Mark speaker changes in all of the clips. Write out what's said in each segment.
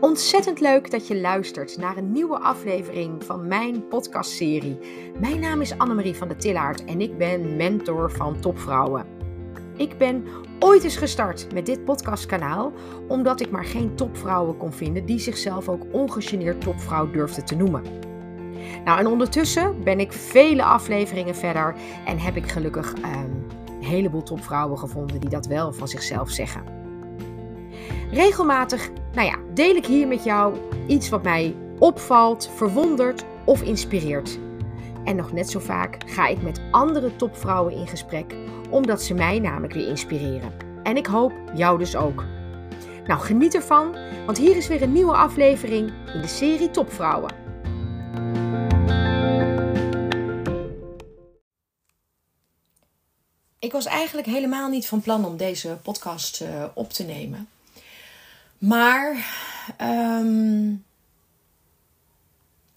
Speaker 1: Ontzettend leuk dat je luistert naar een nieuwe aflevering van mijn podcastserie. Mijn naam is Annemarie van der Tillaert en ik ben mentor van topvrouwen. Ik ben ooit eens gestart met dit podcastkanaal omdat ik maar geen topvrouwen kon vinden die zichzelf ook ongegeneerd topvrouw durfden te noemen. Nou, en ondertussen ben ik vele afleveringen verder en heb ik gelukkig ehm, een heleboel topvrouwen gevonden die dat wel van zichzelf zeggen. Regelmatig nou ja, deel ik hier met jou iets wat mij opvalt, verwondert of inspireert. En nog net zo vaak ga ik met andere topvrouwen in gesprek, omdat ze mij namelijk weer inspireren. En ik hoop jou dus ook. Nou, geniet ervan, want hier is weer een nieuwe aflevering in de serie Topvrouwen. Ik was eigenlijk helemaal niet van plan om deze podcast uh, op te nemen. Maar um,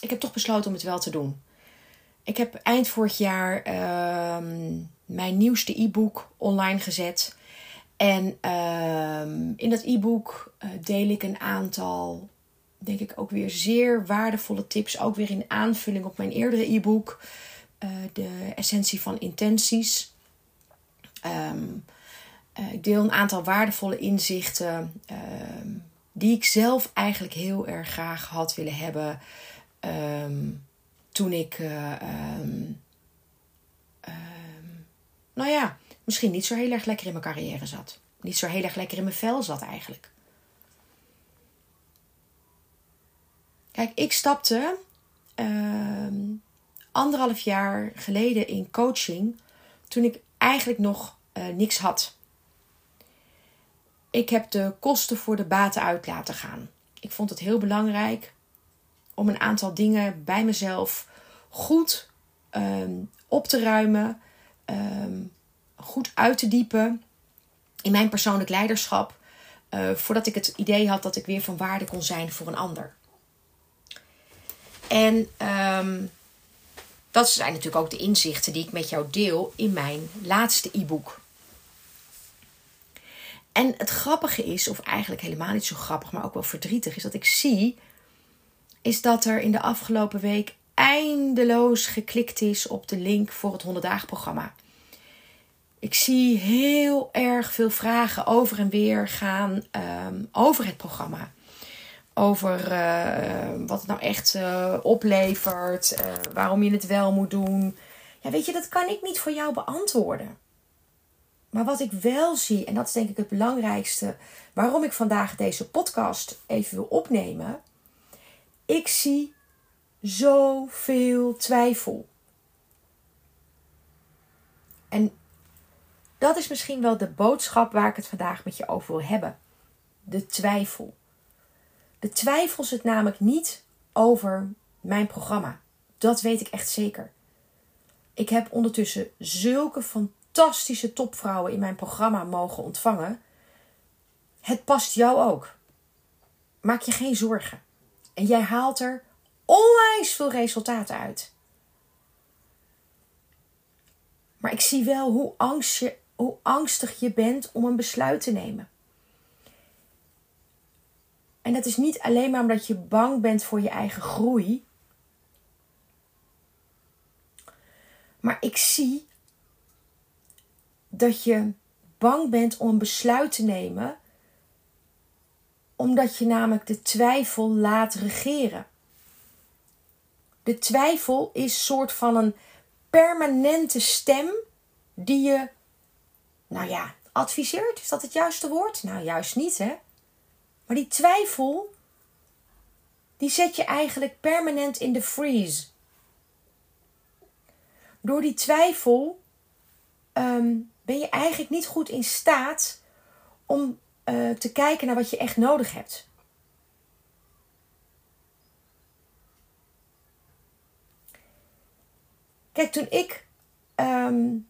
Speaker 1: ik heb toch besloten om het wel te doen. Ik heb eind vorig jaar um, mijn nieuwste e-book online gezet. En um, in dat e-book uh, deel ik een aantal, denk ik ook weer zeer waardevolle tips. Ook weer in aanvulling op mijn eerdere e-book. Uh, de essentie van intenties. Um, ik deel een aantal waardevolle inzichten uh, die ik zelf eigenlijk heel erg graag had willen hebben um, toen ik, uh, um, nou ja, misschien niet zo heel erg lekker in mijn carrière zat. Niet zo heel erg lekker in mijn vel zat eigenlijk. Kijk, ik stapte anderhalf jaar geleden in coaching toen ik eigenlijk nog niks had. Ik heb de kosten voor de baten uit laten gaan. Ik vond het heel belangrijk om een aantal dingen bij mezelf goed um, op te ruimen, um, goed uit te diepen in mijn persoonlijk leiderschap, uh, voordat ik het idee had dat ik weer van waarde kon zijn voor een ander. En um, dat zijn natuurlijk ook de inzichten die ik met jou deel in mijn laatste e-book. En het grappige is, of eigenlijk helemaal niet zo grappig, maar ook wel verdrietig, is dat ik zie, is dat er in de afgelopen week eindeloos geklikt is op de link voor het 100 dagen programma. Ik zie heel erg veel vragen over en weer gaan um, over het programma. Over uh, wat het nou echt uh, oplevert, uh, waarom je het wel moet doen. Ja, weet je, dat kan ik niet voor jou beantwoorden. Maar wat ik wel zie, en dat is denk ik het belangrijkste waarom ik vandaag deze podcast even wil opnemen. Ik zie zoveel twijfel. En dat is misschien wel de boodschap waar ik het vandaag met je over wil hebben. De twijfel. De twijfel zit namelijk niet over mijn programma. Dat weet ik echt zeker. Ik heb ondertussen zulke fantastische fantastische topvrouwen in mijn programma mogen ontvangen. Het past jou ook. Maak je geen zorgen. En jij haalt er onwijs veel resultaten uit. Maar ik zie wel hoe, je, hoe angstig je bent om een besluit te nemen. En dat is niet alleen maar omdat je bang bent voor je eigen groei. Maar ik zie dat je bang bent om een besluit te nemen, omdat je namelijk de twijfel laat regeren. De twijfel is soort van een permanente stem die je, nou ja, adviseert. Is dat het juiste woord? Nou, juist niet, hè? Maar die twijfel, die zet je eigenlijk permanent in de freeze. Door die twijfel um, ben je eigenlijk niet goed in staat om uh, te kijken naar wat je echt nodig hebt. Kijk, toen ik um,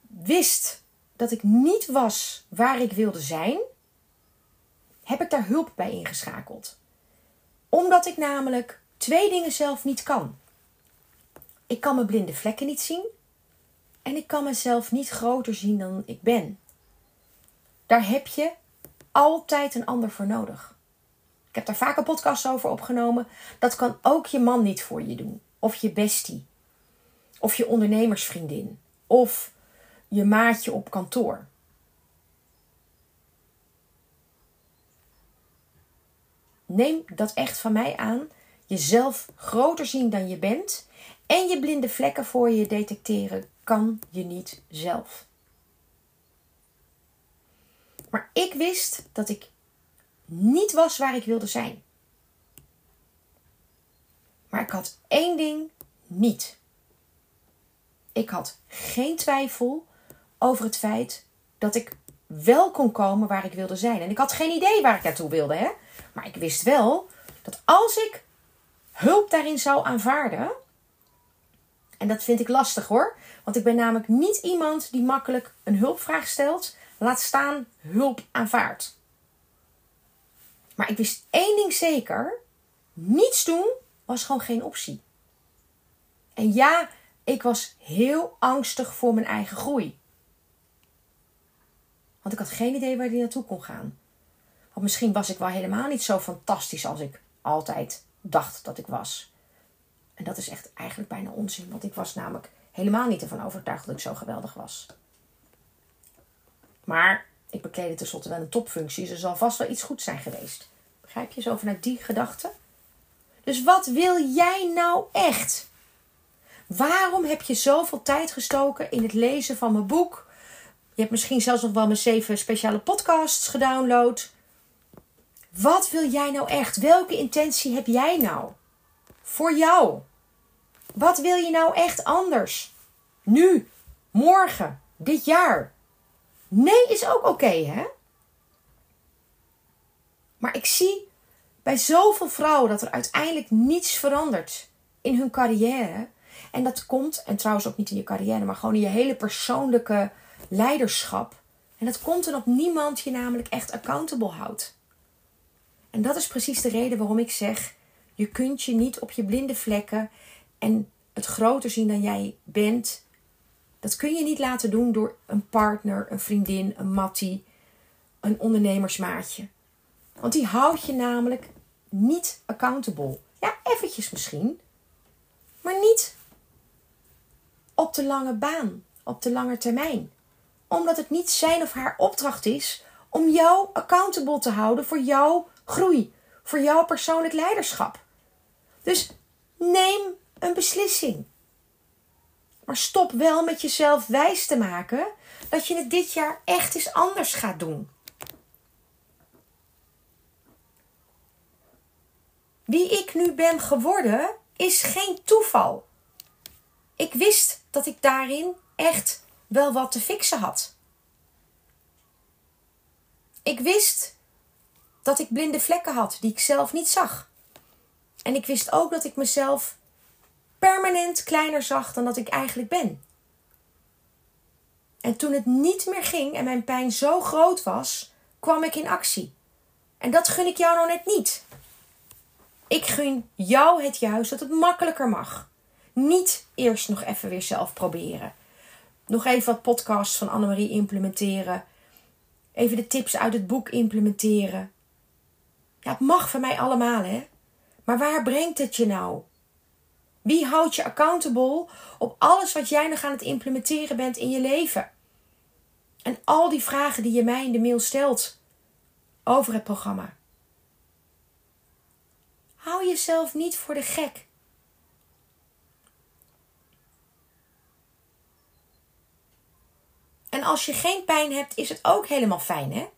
Speaker 1: wist dat ik niet was waar ik wilde zijn, heb ik daar hulp bij ingeschakeld. Omdat ik namelijk twee dingen zelf niet kan. Ik kan mijn blinde vlekken niet zien en ik kan mezelf niet groter zien dan ik ben. Daar heb je altijd een ander voor nodig. heb daar vaak een podcast over opgenomen. Dat kan ook je man niet voor je doen. Of je bestie. Of je ondernemersvriendin. Of je maatje op kantoor. Neem dat echt van mij aan. Jezelf groter zien dan je bent en je blinde vlekken voor je detecteren kan je niet zelf. Maar ik wist dat ik niet was waar ik wilde zijn. Maar ik had één ding niet. Ik had geen twijfel over het feit dat ik wel kon komen waar ik wilde zijn. En ik had geen idee waar ik naartoe wilde, hè? Maar ik wist wel dat als ik hulp daarin zou aanvaarden. En dat vind ik lastig hoor. Want ik ben namelijk niet iemand die makkelijk een hulpvraag stelt. Laat staan hulp aanvaardt. Maar ik wist één ding zeker. Niets doen was gewoon geen optie. En ja, ik was heel angstig voor mijn eigen groei. Want ik had geen idee waar die naartoe kon gaan. Want misschien was ik wel helemaal niet zo fantastisch als ik altijd dacht dat ik was. En dat is echt eigenlijk bijna onzin, want ik was namelijk helemaal niet ervan overtuigd dat ik zo geweldig was. Maar ik bekleedde tenslotte wel een topfunctie, dus er zal vast wel iets goed zijn geweest. Begrijp je zo vanuit die gedachte? Dus wat wil jij nou echt? Waarom heb je zoveel tijd gestoken in het lezen van mijn boek? Je hebt misschien zelfs nog wel mijn zeven speciale podcasts gedownload. Wat wil jij nou echt? Welke intentie heb jij nou? Voor jou. Wat wil je nou echt anders? Nu, morgen, dit jaar. Nee is ook oké, hè? Maar ik zie bij zoveel vrouwen dat er uiteindelijk niets verandert in hun carrière. En dat komt, en trouwens ook niet in je carrière, maar gewoon in je hele persoonlijke leiderschap. En dat komt omdat niemand je namelijk echt accountable houdt. En dat is precies de reden waarom ik zeg: je kunt je niet op je blinde vlekken en het groter zien dan jij bent. Dat kun je niet laten doen door een partner, een vriendin, een mattie, een ondernemersmaatje. Want die houdt je namelijk niet accountable. Ja, eventjes misschien. Maar niet op de lange baan, op de lange termijn. Omdat het niet zijn of haar opdracht is om jou accountable te houden voor jouw groei, voor jouw persoonlijk leiderschap. Dus neem een beslissing. Maar stop wel met jezelf wijs te maken dat je het dit jaar echt eens anders gaat doen. Wie ik nu ben geworden is geen toeval. Ik wist dat ik daarin echt wel wat te fixen had. Ik wist dat ik blinde vlekken had die ik zelf niet zag. En ik wist ook dat ik mezelf permanent kleiner zag dan dat ik eigenlijk ben. En toen het niet meer ging en mijn pijn zo groot was, kwam ik in actie. En dat gun ik jou nou net niet. Ik gun jou het juist dat het makkelijker mag. Niet eerst nog even weer zelf proberen. Nog even wat podcasts van Annemarie implementeren. Even de tips uit het boek implementeren. Ja, het mag van mij allemaal, hè. Maar waar brengt het je nou? Wie houdt je accountable op alles wat jij nog aan het implementeren bent in je leven? En al die vragen die je mij in de mail stelt over het programma. Hou jezelf niet voor de gek. En als je geen pijn hebt, is het ook helemaal fijn, hè?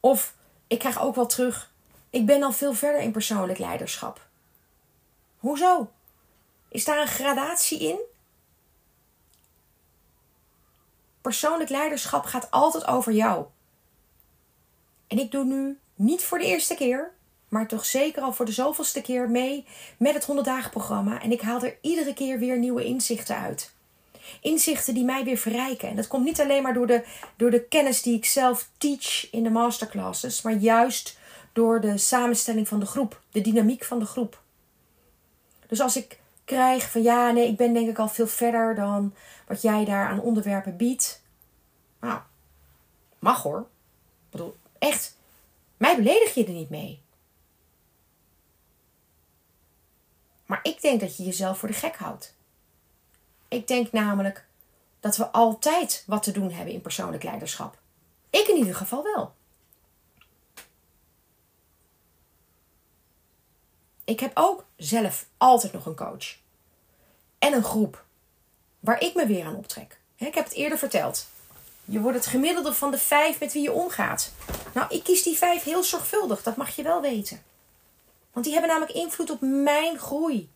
Speaker 1: Of ik krijg ook wel terug. Ik ben al veel verder in persoonlijk leiderschap. Hoezo? Is daar een gradatie in? Persoonlijk leiderschap gaat altijd over jou. En ik doe nu niet voor de eerste keer, maar toch zeker al voor de zoveelste keer mee met het 100 dagen programma. En ik haal er iedere keer weer nieuwe inzichten uit. Inzichten die mij weer verrijken. En dat komt niet alleen maar door de, door de kennis die ik zelf teach in de masterclasses, maar juist door de samenstelling van de groep, de dynamiek van de groep. Dus als ik krijg van ja, nee, ik ben denk ik al veel verder dan wat jij daar aan onderwerpen biedt. Nou, mag hoor. Ik bedoel, echt, mij beledig je er niet mee. Maar ik denk dat je jezelf voor de gek houdt. Ik denk namelijk dat we altijd wat te doen hebben in persoonlijk leiderschap. Ik in ieder geval wel. Ik heb ook zelf altijd nog een coach. En een groep waar ik me weer aan optrek. Ik heb het eerder verteld. Je wordt het gemiddelde van de vijf met wie je omgaat. Nou, ik kies die vijf heel zorgvuldig, dat mag je wel weten. Want die hebben namelijk invloed op mijn groei.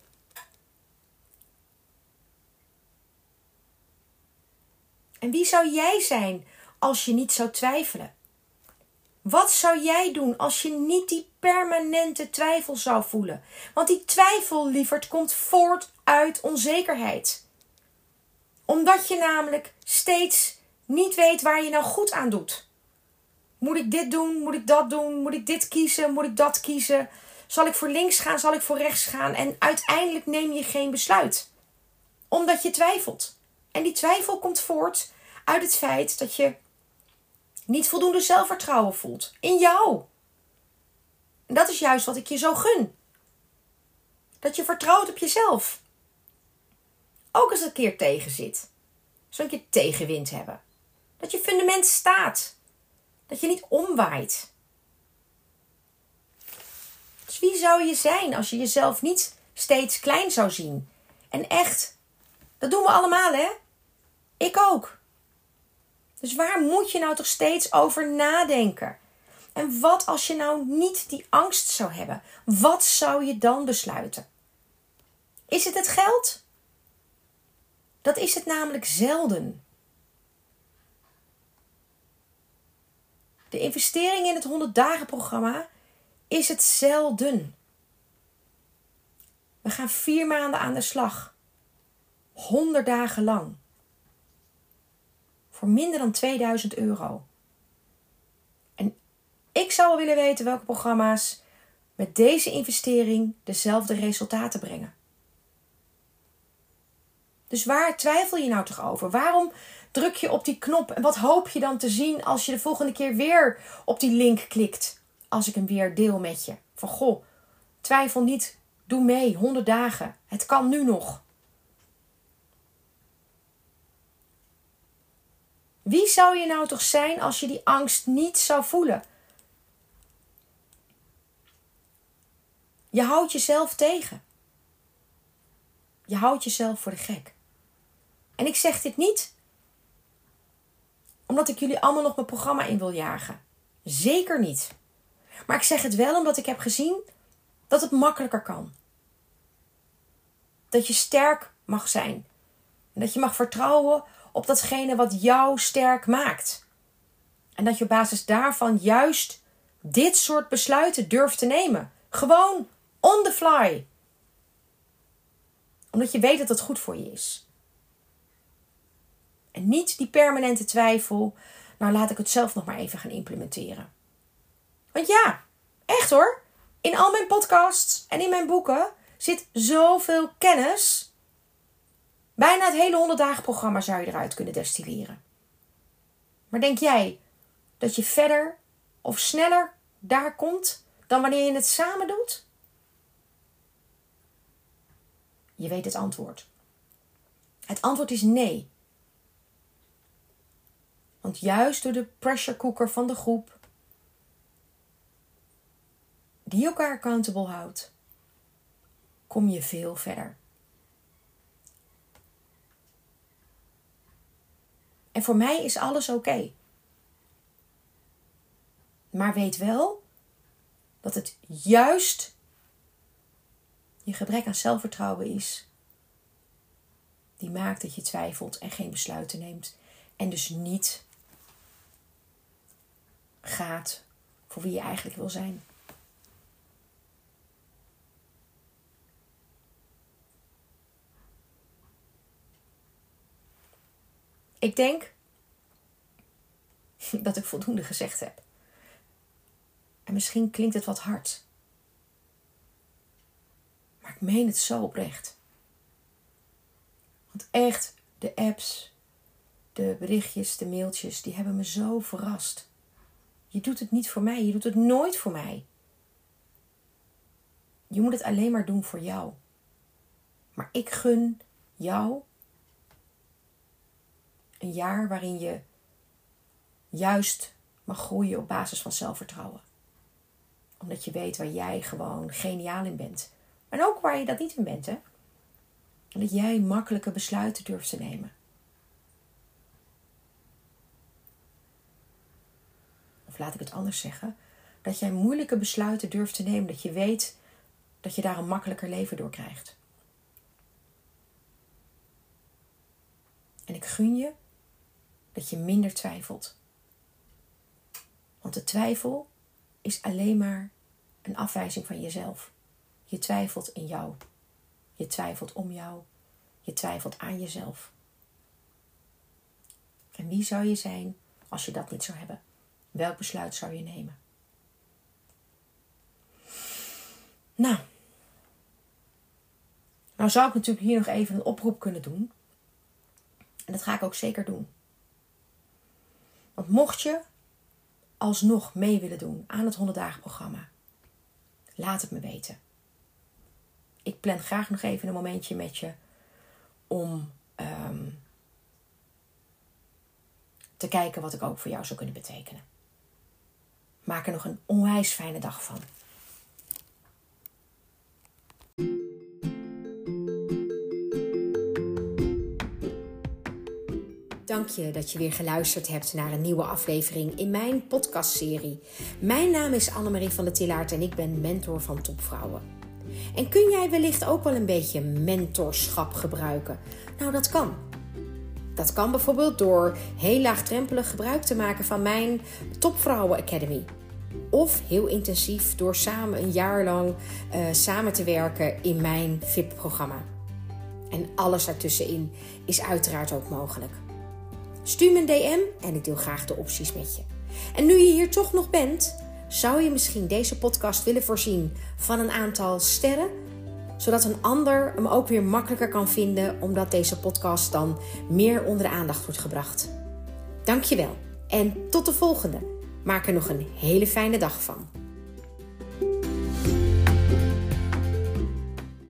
Speaker 1: En wie zou jij zijn als je niet zou twijfelen? Wat zou jij doen als je niet die permanente twijfel zou voelen? Want die twijfel, lieverd, komt voort uit onzekerheid. Omdat je namelijk steeds niet weet waar je nou goed aan doet. Moet ik dit doen? Moet ik dat doen? Moet ik dit kiezen? Moet ik dat kiezen? Zal ik voor links gaan? Zal ik voor rechts gaan? En uiteindelijk neem je geen besluit. Omdat je twijfelt. En die twijfel komt voort uit het feit dat je niet voldoende zelfvertrouwen voelt. In jou. En dat is juist wat ik je zo gun. Dat je vertrouwt op jezelf. Ook als het een keer tegen zit. Zo'n keer tegenwind hebben. Dat je fundament staat. Dat je niet omwaait. Dus wie zou je zijn als je jezelf niet steeds klein zou zien? En echt, dat doen we allemaal, hè? Ik ook. Dus waar moet je nou toch steeds over nadenken? En wat als je nou niet die angst zou hebben? Wat zou je dan besluiten? Is het het geld? Dat is het namelijk zelden. De investering in het 100 dagen programma is het zelden. We gaan vier maanden aan de slag. 100 dagen lang voor minder dan 2000 euro. En ik zou wel willen weten welke programma's met deze investering dezelfde resultaten brengen. Dus waar twijfel je nou toch over? Waarom druk je op die knop en wat hoop je dan te zien als je de volgende keer weer op die link klikt? Als ik hem weer deel met je. Van goh, twijfel niet, doe mee, 100 dagen. Het kan nu nog. Wie zou je nou toch zijn als je die angst niet zou voelen? Je houdt jezelf tegen. Je houdt jezelf voor de gek. En ik zeg dit niet omdat ik jullie allemaal nog mijn programma in wil jagen. Zeker niet. Maar ik zeg het wel omdat ik heb gezien dat het makkelijker kan. Dat je sterk mag zijn. En dat je mag vertrouwen op datgene wat jou sterk maakt. En dat je op basis daarvan juist dit soort besluiten durft te nemen. Gewoon on the fly. Omdat je weet dat het goed voor je is. En niet die permanente twijfel. Nou, laat ik het zelf nog maar even gaan implementeren. Want ja, echt hoor. In al mijn podcasts en in mijn boeken zit zoveel kennis Bijna het hele 100 dagen programma zou je eruit kunnen destilleren. Maar denk jij dat je verder of sneller daar komt dan wanneer je het samen doet? Je weet het antwoord. Het antwoord is nee. Want juist door de pressure cooker van de groep, die elkaar accountable houdt, kom je veel verder. En voor mij is alles oké. Maar weet wel dat het juist je gebrek aan zelfvertrouwen is. Die maakt dat je twijfelt en geen besluiten neemt. En dus niet gaat voor wie je eigenlijk wil zijn. Ik denk dat ik voldoende gezegd heb. En misschien klinkt het wat hard. Maar ik meen het zo oprecht. Want echt, de apps, de berichtjes, de mailtjes, die hebben me zo verrast. Je doet het niet voor mij, je doet het nooit voor mij. Je moet het alleen maar doen voor jou. Maar ik gun jou een jaar waarin je juist mag groeien op basis van zelfvertrouwen. Omdat je weet waar jij gewoon geniaal in bent. En ook waar je dat niet in bent, hè? Dat jij makkelijke besluiten durft te nemen. Of laat ik het anders zeggen. Dat jij moeilijke besluiten durft te nemen. Dat je weet dat je daar een makkelijker leven door krijgt. En ik gun je dat je minder twijfelt. Want de twijfel is alleen maar een afwijzing van jezelf. Je twijfelt in jou. Je twijfelt om jou. Je twijfelt aan jezelf. En wie zou je zijn als je dat niet zou hebben? Welk besluit zou je nemen? Nou, nou zou ik natuurlijk hier nog even een oproep kunnen doen. En dat ga ik ook zeker doen. Want mocht je alsnog mee willen doen aan het 100 dagen programma, laat het me weten. Ik plan graag nog even een momentje met je om ehm, te kijken wat ik ook voor jou zou kunnen betekenen. Maak er nog een onwijs fijne dag van. Je dat je weer geluisterd hebt naar een nieuwe aflevering in mijn podcastserie. Mijn naam is Annemarie van der Tillaert en ik ben mentor van topvrouwen. En kun jij wellicht ook wel een beetje mentorschap gebruiken? Nou, dat kan. Dat kan bijvoorbeeld door heel laagdrempelig gebruik te maken van mijn Topvrouwen Academy. Of heel intensief door samen een jaar lang uh, samen te werken in mijn VIP-programma. En alles daartussenin is uiteraard ook mogelijk. Stuur me een DM en ik deel graag de opties met je. En nu je hier toch nog bent, zou je misschien deze podcast willen voorzien van een aantal sterren, zodat een ander hem ook weer makkelijker kan vinden, omdat deze podcast dan meer onder de aandacht wordt gebracht. Dankjewel en tot de volgende. Maak er nog een hele fijne dag van.